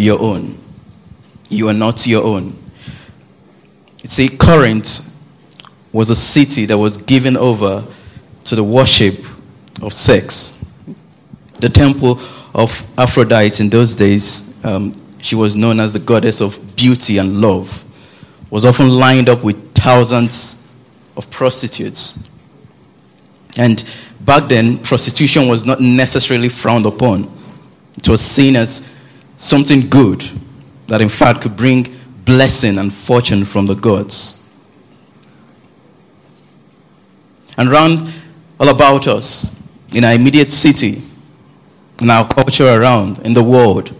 your own. You are not your own. You see, Corinth was a city that was given over to the worship of sex. The temple of Aphrodite in those days, um, she was known as the goddess of beauty and love, was often lined up with thousands of prostitutes. And back then, prostitution was not necessarily frowned upon. It was seen as something good that, in fact, could bring blessing and fortune from the gods. And round all about us, in our immediate city, in our culture around, in the world,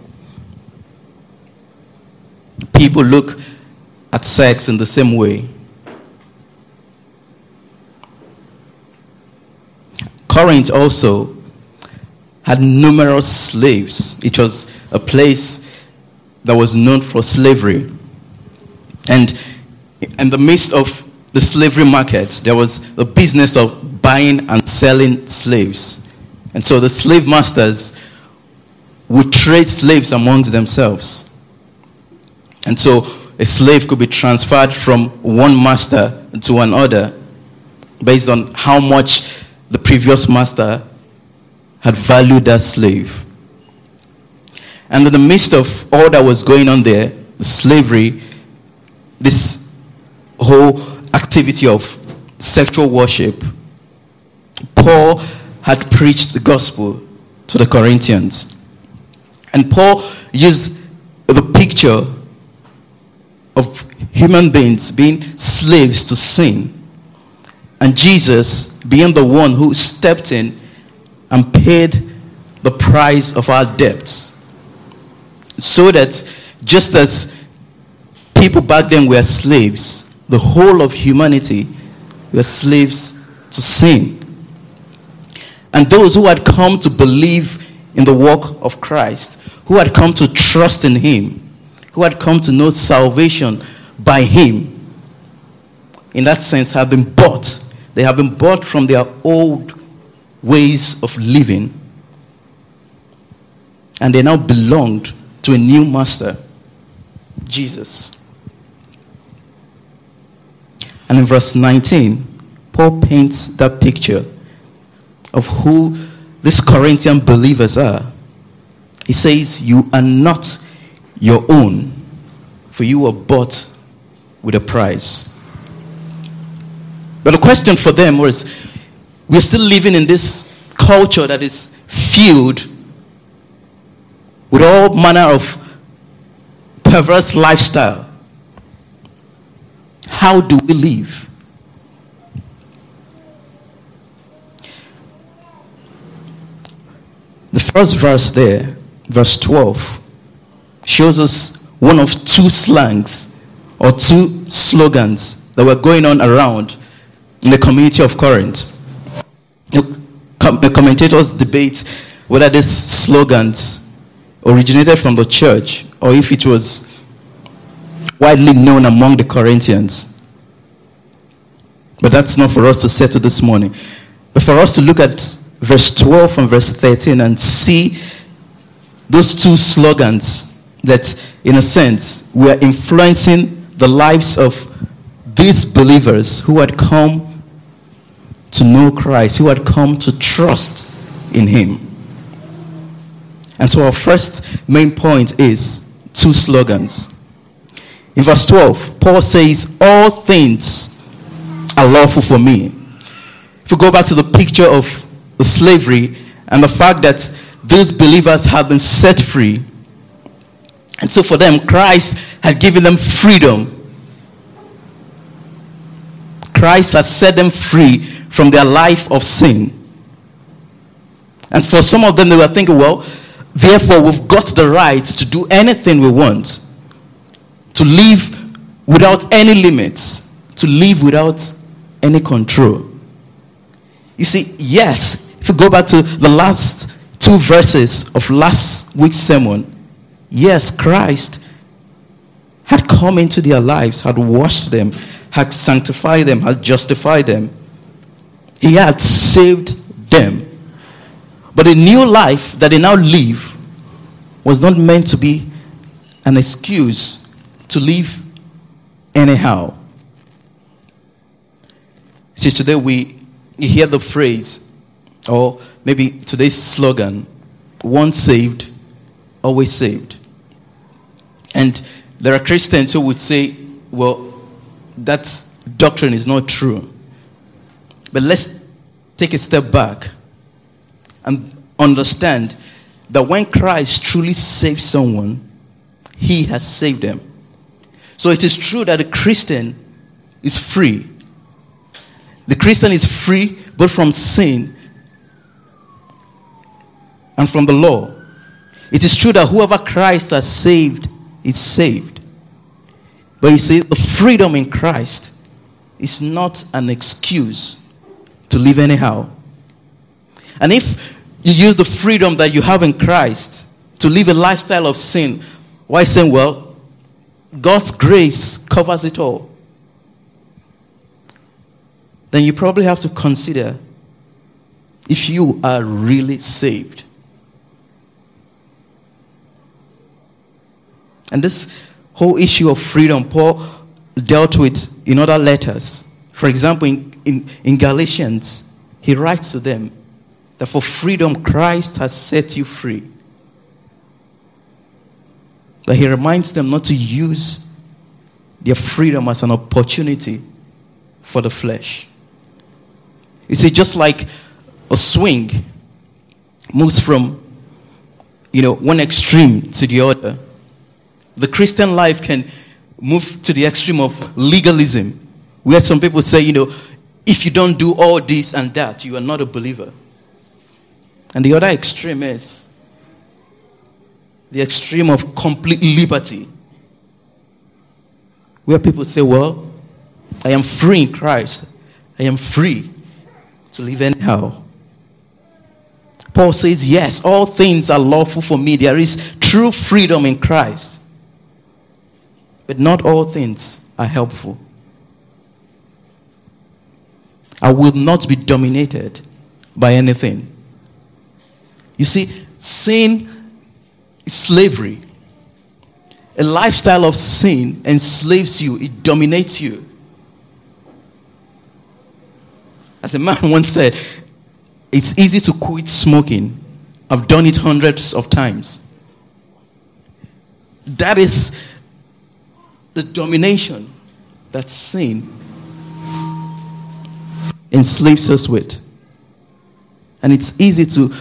people look at sex in the same way. Corinth also had numerous slaves. It was a place that was known for slavery. And in the midst of the slavery market, there was a business of buying and selling slaves. And so the slave masters would trade slaves amongst themselves. And so a slave could be transferred from one master to another based on how much the previous master had valued that slave. And in the midst of all that was going on there, the slavery, this whole activity of sexual worship, Paul had preached the gospel to the Corinthians. And Paul used the picture of human beings being slaves to sin. And Jesus being the one who stepped in and paid the price of our debts. So that just as people back then were slaves, the whole of humanity were slaves to sin. And those who had come to believe in the work of Christ, who had come to trust in Him, who had come to know salvation by Him, in that sense, have been bought. They have been bought from their old ways of living, and they now belonged to a new master, Jesus. And in verse 19, Paul paints that picture of who these Corinthian believers are. He says, You are not your own, for you were bought with a price. But the question for them was we're still living in this culture that is filled with all manner of perverse lifestyle. How do we live? The first verse there, verse 12, shows us one of two slangs or two slogans that were going on around in the community of Corinth. Commentators debate whether these slogans originated from the church or if it was widely known among the Corinthians. But that's not for us to settle this morning. But for us to look at verse 12 and verse 13 and see those two slogans that, in a sense, were influencing the lives of these believers who had come to know Christ, who had come to trust in Him. And so, our first main point is two slogans. In verse 12, Paul says, All things are lawful for me. If we go back to the picture of the slavery and the fact that these believers have been set free. And so for them, Christ had given them freedom Christ has set them free from their life of sin. And for some of them, they were thinking, well, therefore, we've got the right to do anything we want, to live without any limits, to live without any control. You see, yes, if you go back to the last two verses of last week's sermon, yes, Christ had come into their lives, had washed them, had sanctified them, had justified them. He had saved them. But the new life that they now live was not meant to be an excuse to live anyhow. See, today we hear the phrase, or maybe today's slogan, once saved, always saved. And there are Christians who would say, well, that doctrine is not true. But let's take a step back and understand that when Christ truly saves someone, he has saved them. So it is true that a Christian is free. The Christian is free both from sin and from the law. It is true that whoever Christ has saved is saved. But you see, the freedom in Christ is not an excuse to live anyhow. And if you use the freedom that you have in Christ to live a lifestyle of sin, why saying, well, God's grace covers it all? Then you probably have to consider if you are really saved. And this whole issue of freedom, Paul dealt with in other letters. For example, in, in, in Galatians, he writes to them that for freedom Christ has set you free. That he reminds them not to use their freedom as an opportunity for the flesh. You see, just like a swing moves from you know one extreme to the other the Christian life can move to the extreme of legalism, where some people say, you know, if you don't do all this and that, you are not a believer. And the other extreme is the extreme of complete liberty, where people say, well, I am free in Christ, I am free to live anyhow. Paul says, Yes, all things are lawful for me. There is true freedom in Christ. But not all things are helpful. I will not be dominated by anything. You see, sin is slavery. A lifestyle of sin enslaves you, it dominates you. As a man once said, it's easy to quit smoking. I've done it hundreds of times. That is the domination that sin enslaves us with. And it's easy to,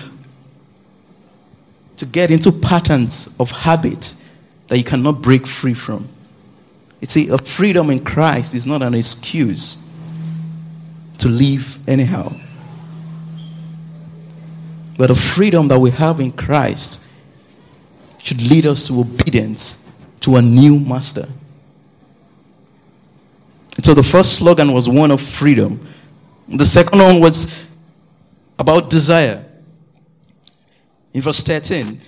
to get into patterns of habit that you cannot break free from. You see, a freedom in Christ is not an excuse to live anyhow. But a freedom that we have in Christ should lead us to obedience to a new master. So the first slogan was one of freedom. The second one was about desire. In verse 13,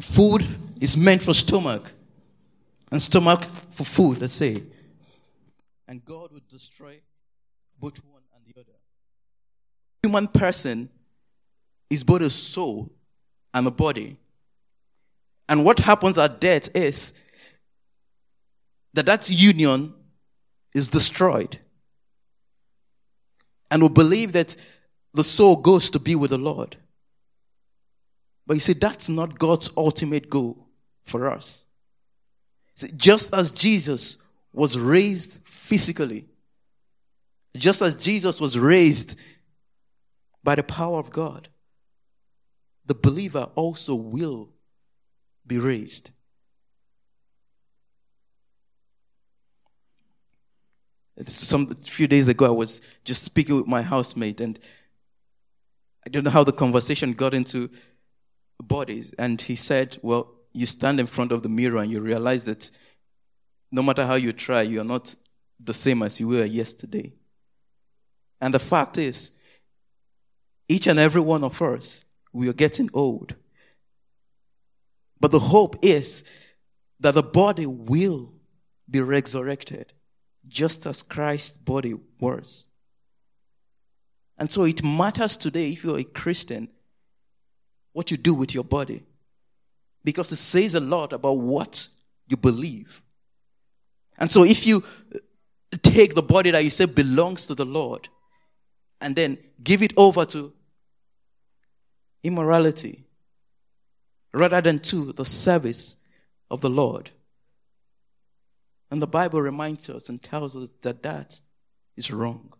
food is meant for stomach, and stomach for food, let's say. And God would destroy both one and the other. Human person is both a soul and a body. And what happens at death is that that union is destroyed. And we believe that the soul goes to be with the Lord. But you see, that's not God's ultimate goal for us. See, just as Jesus was raised physically, just as Jesus was raised by the power of God, the believer also will be raised. Some few days ago, I was just speaking with my housemate, and I don't know how the conversation got into bodies. And he said, Well, you stand in front of the mirror and you realize that no matter how you try, you are not the same as you were yesterday. And the fact is, each and every one of us, we are getting old. But the hope is that the body will be resurrected just as Christ's body was. And so it matters today, if you're a Christian, what you do with your body. because it says a lot about what you believe. And so if you take the body that you say belongs to the Lord and then give it over to immorality rather than to the service of the Lord. And the Bible reminds us and tells us that that is wrong.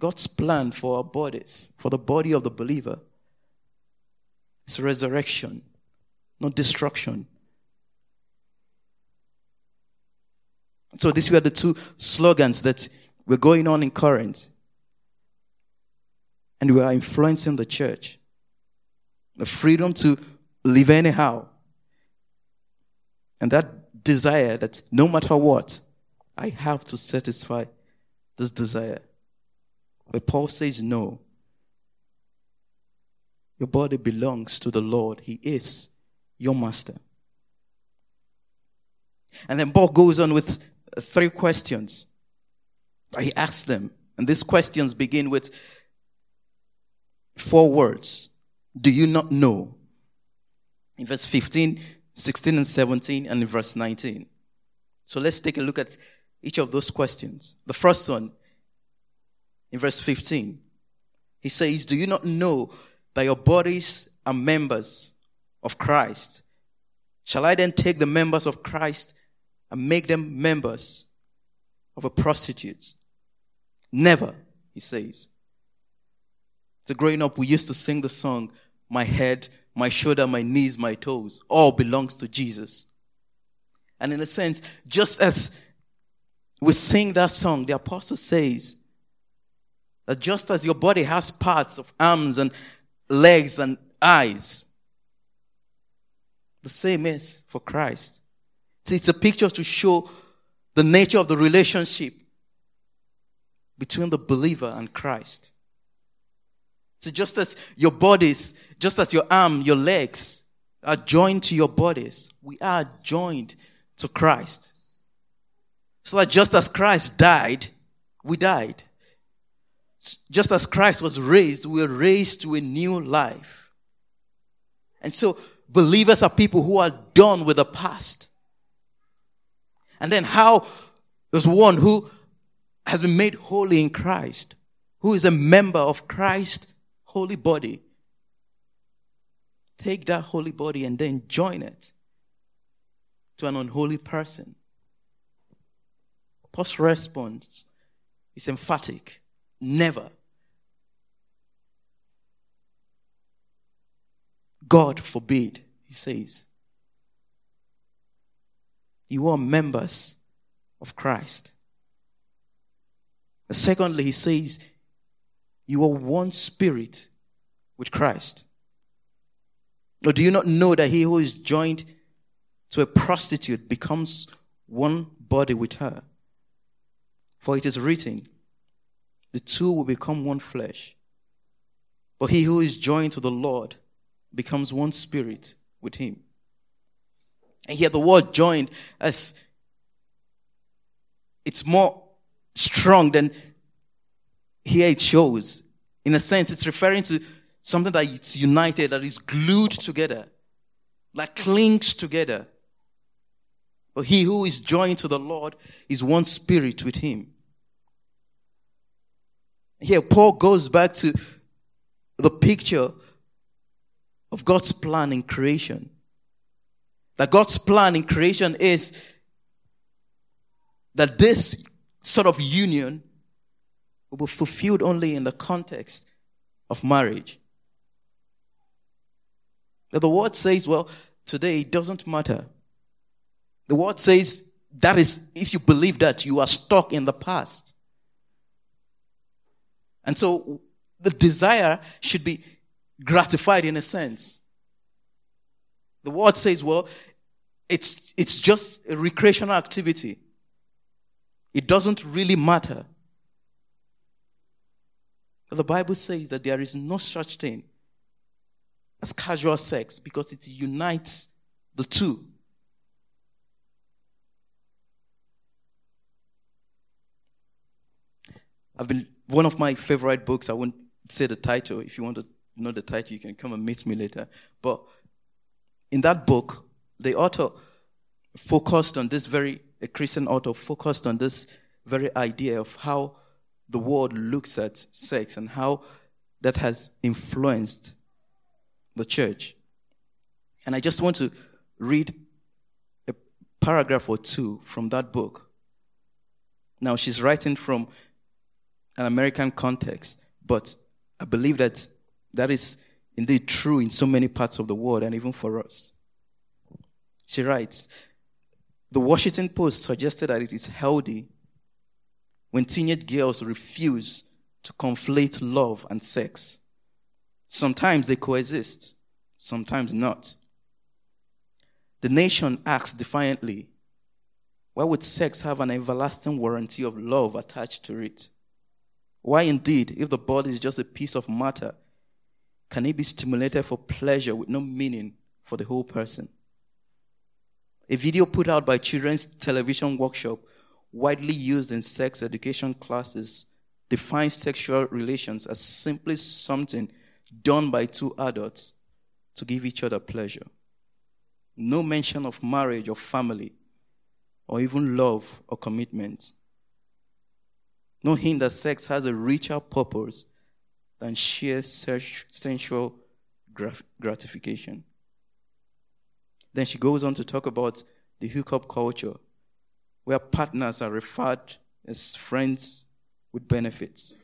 God's plan for our bodies, for the body of the believer, is resurrection, not destruction. So these were the two slogans that were going on in Corinth. And we are influencing the church. The freedom to live anyhow. And that desire that no matter what, I have to satisfy this desire. But Paul says, no. Your body belongs to the Lord. He is your master. And then Paul goes on with three questions. He asks them, and these questions begin with four words. Do you not know? In verse 15, 16, and 17, and in verse 19. So let's take a look at each of those questions. The first one, in verse 15, he says, Do you not know that your bodies are members of Christ? Shall I then take the members of Christ and make them members of a prostitute. Never, he says. So growing up, we used to sing the song, My head, my shoulder, my knees, my toes, all belongs to Jesus. And in a sense, just as we sing that song, the apostle says that just as your body has parts of arms and legs and eyes, the same is for Christ. See, it's a picture to show the nature of the relationship between the believer and Christ. So just as your bodies, just as your arm, your legs are joined to your bodies, we are joined to Christ. So that just as Christ died, we died. Just as Christ was raised, we were raised to a new life. And so believers are people who are done with the past. And then how there's one who has been made holy in Christ, who is a member of Christ's holy body. Take that holy body and then join it to an unholy person. Paul's response is emphatic. Never. God forbid, he says. You are members of Christ. Secondly, he says, You are one spirit with Christ. Or do you not know that he who is joined to a prostitute becomes one body with her? For it is written, The two will become one flesh. But he who is joined to the Lord becomes one spirit with him. And here the word joined as it's more strong than here it shows. In a sense, it's referring to something that it's united, that is glued together, that clings together. But he who is joined to the Lord is one spirit with him. Here, Paul goes back to the picture of God's plan in creation. That God's plan in creation is that this sort of union will be fulfilled only in the context of marriage. Now, the word says, well, today it doesn't matter. The word says that is, if you believe that, you are stuck in the past. And so the desire should be gratified in a sense. The word says, well, it's, it's just a recreational activity. It doesn't really matter. The Bible says that there is no such thing as casual sex because it unites the two. I've been one of my favorite books. I won't say the title if you want to know the title, you can come and meet me later. But in that book, the author focused on this very, a Christian author focused on this very idea of how the world looks at sex and how that has influenced the church. And I just want to read a paragraph or two from that book. Now, she's writing from an American context, but I believe that that is indeed true in so many parts of the world and even for us. She writes The Washington Post suggested that it is healthy when teenage girls refuse to conflate love and sex. Sometimes they coexist, sometimes not. The nation asks defiantly, why would sex have an everlasting warranty of love attached to it? Why, indeed, if the body is just a piece of matter, can it be stimulated for pleasure with no meaning for the whole person? A video put out by Children's Television Workshop, widely used in sex education classes, defines sexual relations as simply something done by two adults to give each other pleasure. No mention of marriage or family or even love or commitment. No hint that sex has a richer purpose than sheer sensual gratification. Then she goes on to talk about the hookup culture, where partners are referred as friends with benefits.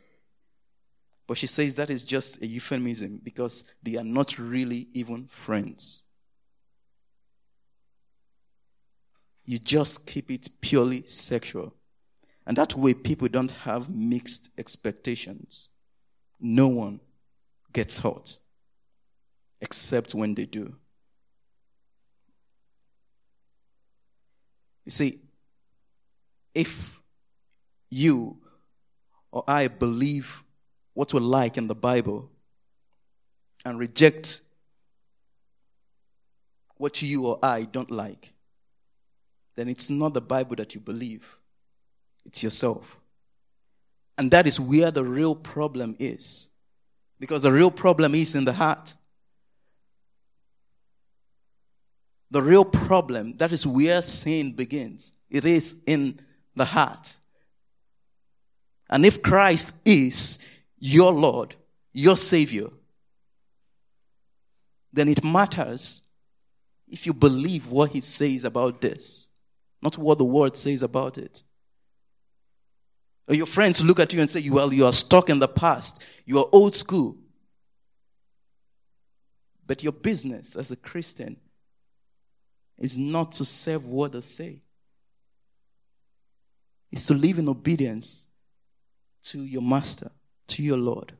But she says that is just a euphemism because they are not really even friends. You just keep it purely sexual. And that way, people don't have mixed expectations. No one gets hurt, except when they do. You see, if you or I believe what we like in the Bible and reject what you or I don't like, then it's not the Bible that you believe, it's yourself. And that is where the real problem is. Because the real problem is in the heart. The real problem, that is where sin begins. It is in the heart. And if Christ is your Lord, your Savior, then it matters if you believe what He says about this not what the word says about it. Or your friends look at you and say, Well, you are stuck in the past, you are old school. But your business as a Christian is not to serve what they say, it's to live in obedience to your master, to your Lord.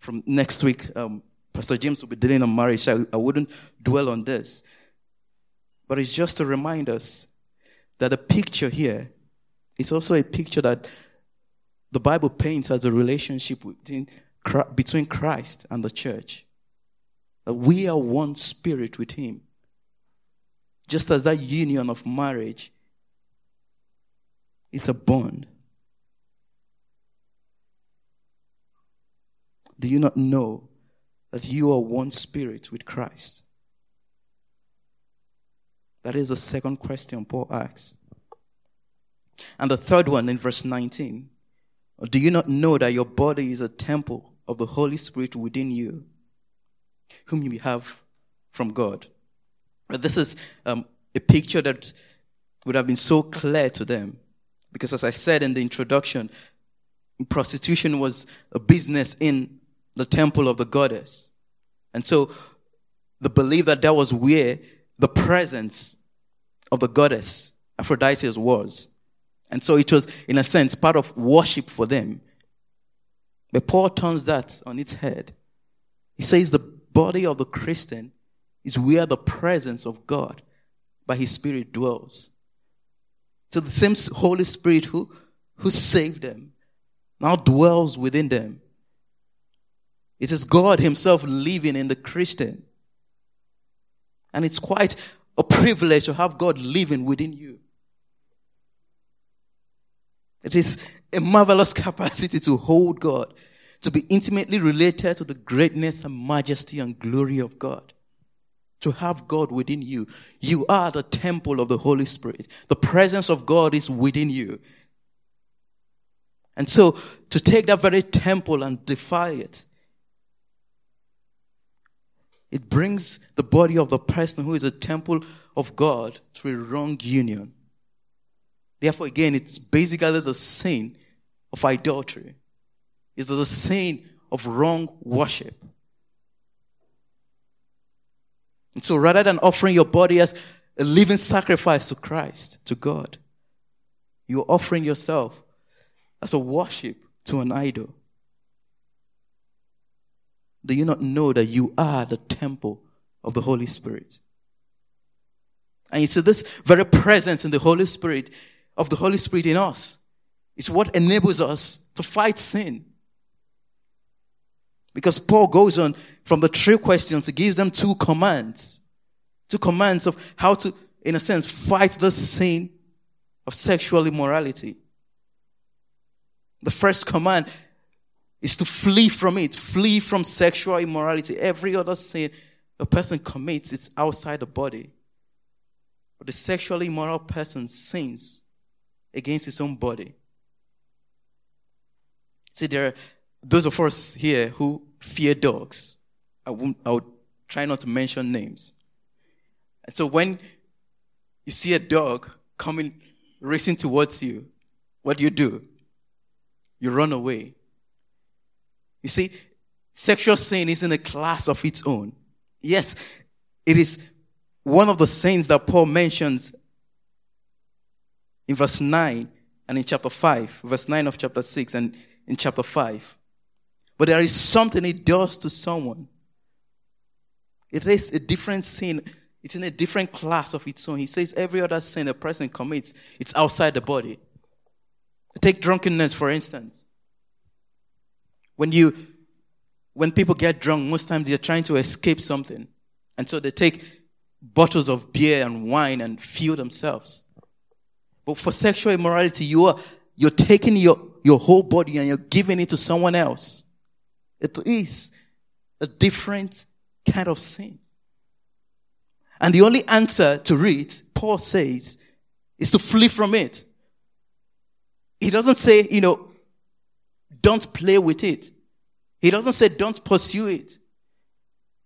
From next week, um, Pastor James will be dealing on marriage, I, I wouldn't dwell on this. But it's just to remind us that the picture here is also a picture that the Bible paints as a relationship between Christ and the church. That we are one spirit with Him. Just as that union of marriage, it's a bond. Do you not know that you are one spirit with Christ? That is the second question Paul asks. And the third one in verse 19 Do you not know that your body is a temple of the Holy Spirit within you, whom you have from God? This is um, a picture that would have been so clear to them. Because, as I said in the introduction, prostitution was a business in the temple of the goddess. And so the belief that that was where the presence of the goddess Aphrodite was. And so it was, in a sense, part of worship for them. But Paul turns that on its head. He says the body of the Christian is where the presence of God by his Spirit dwells. So the same Holy Spirit who, who saved them now dwells within them. It is God Himself living in the Christian. And it's quite a privilege to have God living within you. It is a marvelous capacity to hold God, to be intimately related to the greatness and majesty and glory of God. To have God within you. You are the temple of the Holy Spirit. The presence of God is within you. And so, to take that very temple and defy it, it brings the body of the person who is a temple of God to a wrong union. Therefore, again, it's basically the sin of idolatry. It's the sin of wrong worship. And so rather than offering your body as a living sacrifice to Christ, to God, you're offering yourself as a worship to an idol. Do you not know that you are the temple of the Holy Spirit? And you see, this very presence in the Holy Spirit, of the Holy Spirit in us, is what enables us to fight sin. Because Paul goes on from the three questions, he gives them two commands. Two commands of how to, in a sense, fight the sin of sexual immorality. The first command is to flee from it, flee from sexual immorality. Every other sin a person commits, it's outside the body. But the sexually immoral person sins against his own body. See, there are those of us here who fear dogs. I, won't, I would try not to mention names. And so when you see a dog coming, racing towards you, what do you do? You run away. You see, sexual sin is in a class of its own. Yes, it is one of the sins that Paul mentions in verse 9 and in chapter 5, verse 9 of chapter 6 and in chapter 5. But there is something it does to someone. It is a different sin. It's in a different class of its own. He says every other sin a person commits, it's outside the body. Take drunkenness, for instance. When you when people get drunk, most times they're trying to escape something. And so they take bottles of beer and wine and fuel themselves. But for sexual immorality, you are you're taking your, your whole body and you're giving it to someone else. It is a different kind of sin. And the only answer to it, Paul says, is to flee from it. He doesn't say, you know, don't play with it. He doesn't say, don't pursue it.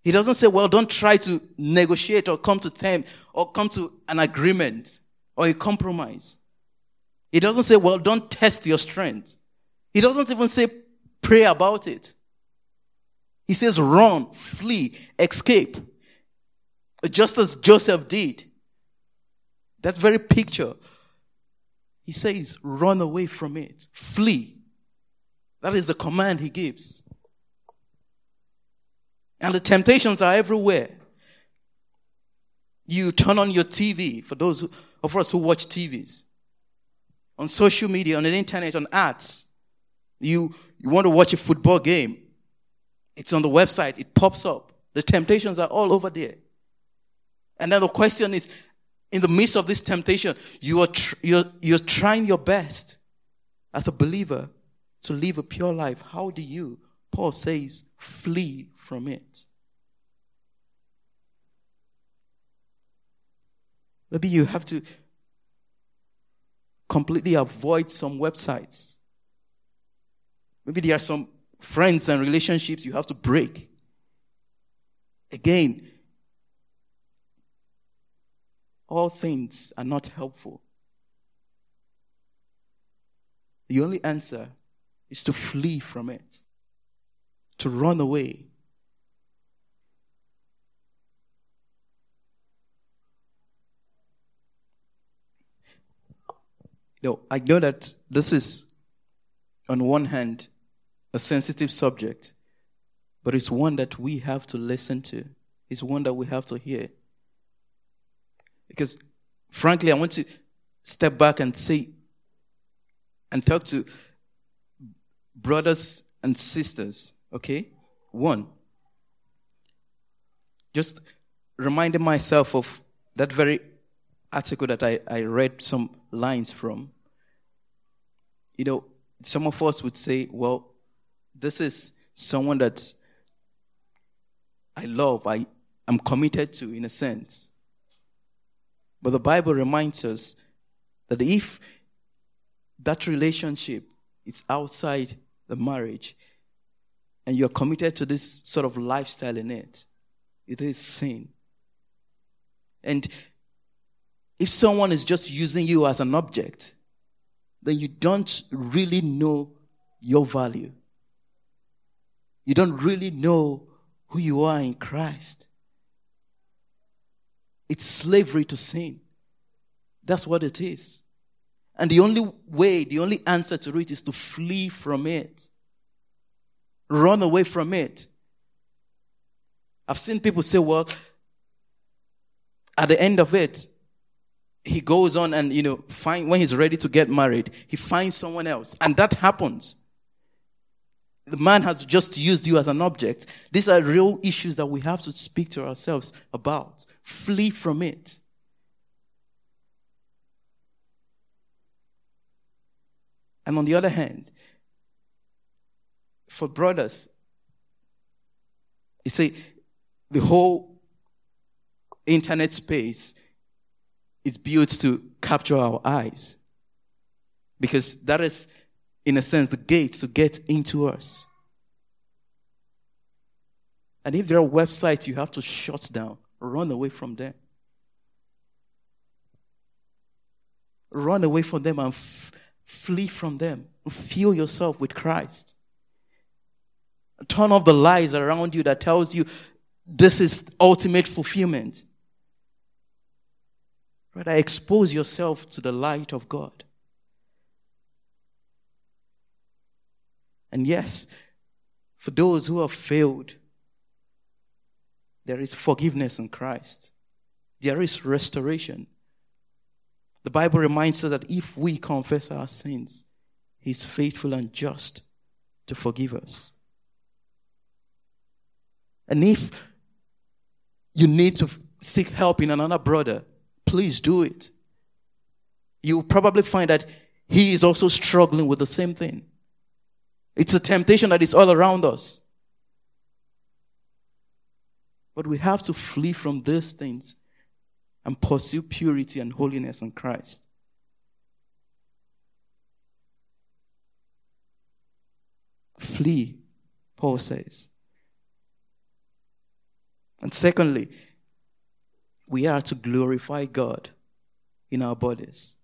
He doesn't say, well, don't try to negotiate or come to terms or come to an agreement or a compromise. He doesn't say, well, don't test your strength. He doesn't even say, pray about it. He says, run, flee, escape. Just as Joseph did. That very picture. He says, run away from it, flee. That is the command he gives. And the temptations are everywhere. You turn on your TV, for those of us who watch TVs, on social media, on the internet, on ads. You, you want to watch a football game. It's on the website, it pops up. The temptations are all over there. And then the question is in the midst of this temptation, you are tr- you're, you're trying your best as a believer to live a pure life. How do you? Paul says, flee from it. Maybe you have to completely avoid some websites. Maybe there are some friends and relationships you have to break. Again, all things are not helpful. The only answer is to flee from it, to run away. Know, I know that this is, on one hand, a sensitive subject, but it's one that we have to listen to. It's one that we have to hear. Because, frankly, I want to step back and say, and talk to brothers and sisters, okay? One, just reminding myself of that very article that I, I read some lines from. you know, some of us would say, well, this is someone that I love, I am committed to in a sense. But the Bible reminds us that if that relationship is outside the marriage and you're committed to this sort of lifestyle in it, it is sin. And if someone is just using you as an object, then you don't really know your value. You don't really know who you are in Christ. It's slavery to sin. That's what it is. And the only way, the only answer to it is to flee from it, run away from it. I've seen people say, well, at the end of it, he goes on and, you know, find, when he's ready to get married, he finds someone else. And that happens. The man has just used you as an object. These are real issues that we have to speak to ourselves about. Flee from it. And on the other hand, for brothers, you see, the whole internet space is built to capture our eyes. Because that is, in a sense, the gate to get into us. And if there are websites you have to shut down, run away from them. Run away from them and f- flee from them. Fill yourself with Christ. Turn off the lies around you that tells you this is ultimate fulfillment. Rather, expose yourself to the light of God. And yes, for those who have failed, there is forgiveness in Christ. There is restoration. The Bible reminds us that if we confess our sins, He's faithful and just to forgive us. And if you need to seek help in another brother, please do it. You'll probably find that he is also struggling with the same thing. It's a temptation that is all around us. But we have to flee from these things and pursue purity and holiness in Christ. Flee, Paul says. And secondly, we are to glorify God in our bodies.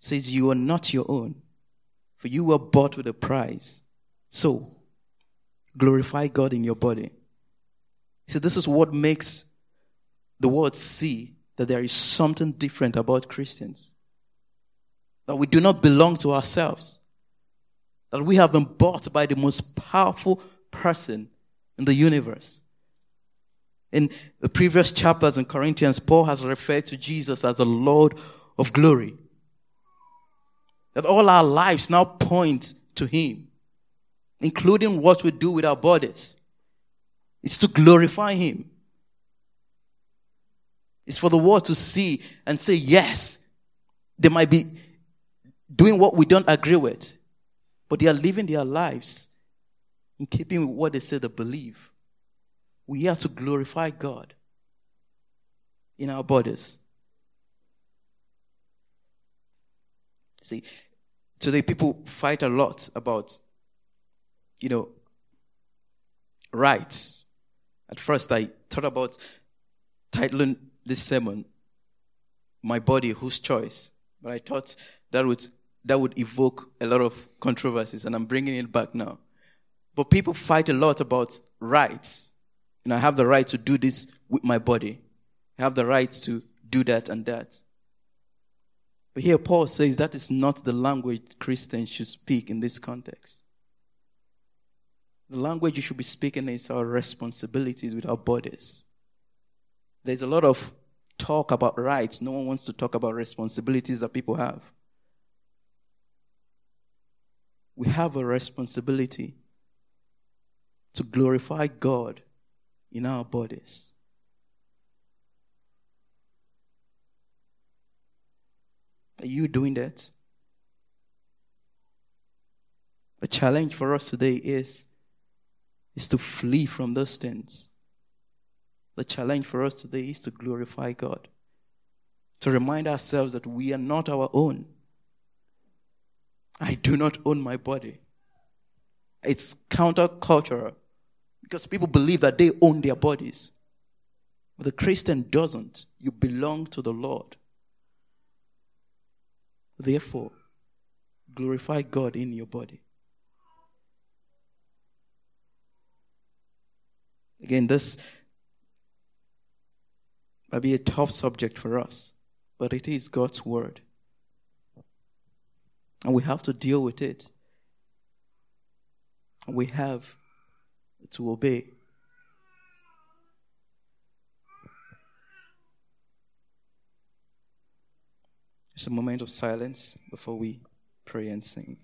Says, You are not your own, for you were bought with a price. So, glorify God in your body. He said, This is what makes the world see that there is something different about Christians. That we do not belong to ourselves. That we have been bought by the most powerful person in the universe. In the previous chapters in Corinthians, Paul has referred to Jesus as the Lord of glory. That all our lives now point to Him, including what we do with our bodies. It's to glorify Him. It's for the world to see and say, yes, they might be doing what we don't agree with, but they are living their lives in keeping with what they say they believe we are to glorify God in our bodies. See, today people fight a lot about, you know, rights. At first, I thought about titling this sermon, My Body, Whose Choice? But I thought that would, that would evoke a lot of controversies, and I'm bringing it back now. But people fight a lot about rights. And I have the right to do this with my body. I have the right to do that and that. But here Paul says that is not the language Christians should speak in this context. The language you should be speaking is our responsibilities with our bodies. There's a lot of talk about rights. No one wants to talk about responsibilities that people have. We have a responsibility to glorify God in our bodies. Are you doing that? The challenge for us today is, is to flee from those things. The challenge for us today is to glorify God, to remind ourselves that we are not our own. I do not own my body. It's countercultural because people believe that they own their bodies. But the Christian doesn't. You belong to the Lord. Therefore, glorify God in your body. Again, this might be a tough subject for us, but it is God's word. And we have to deal with it. And we have to obey. Just a moment of silence before we pray and sing.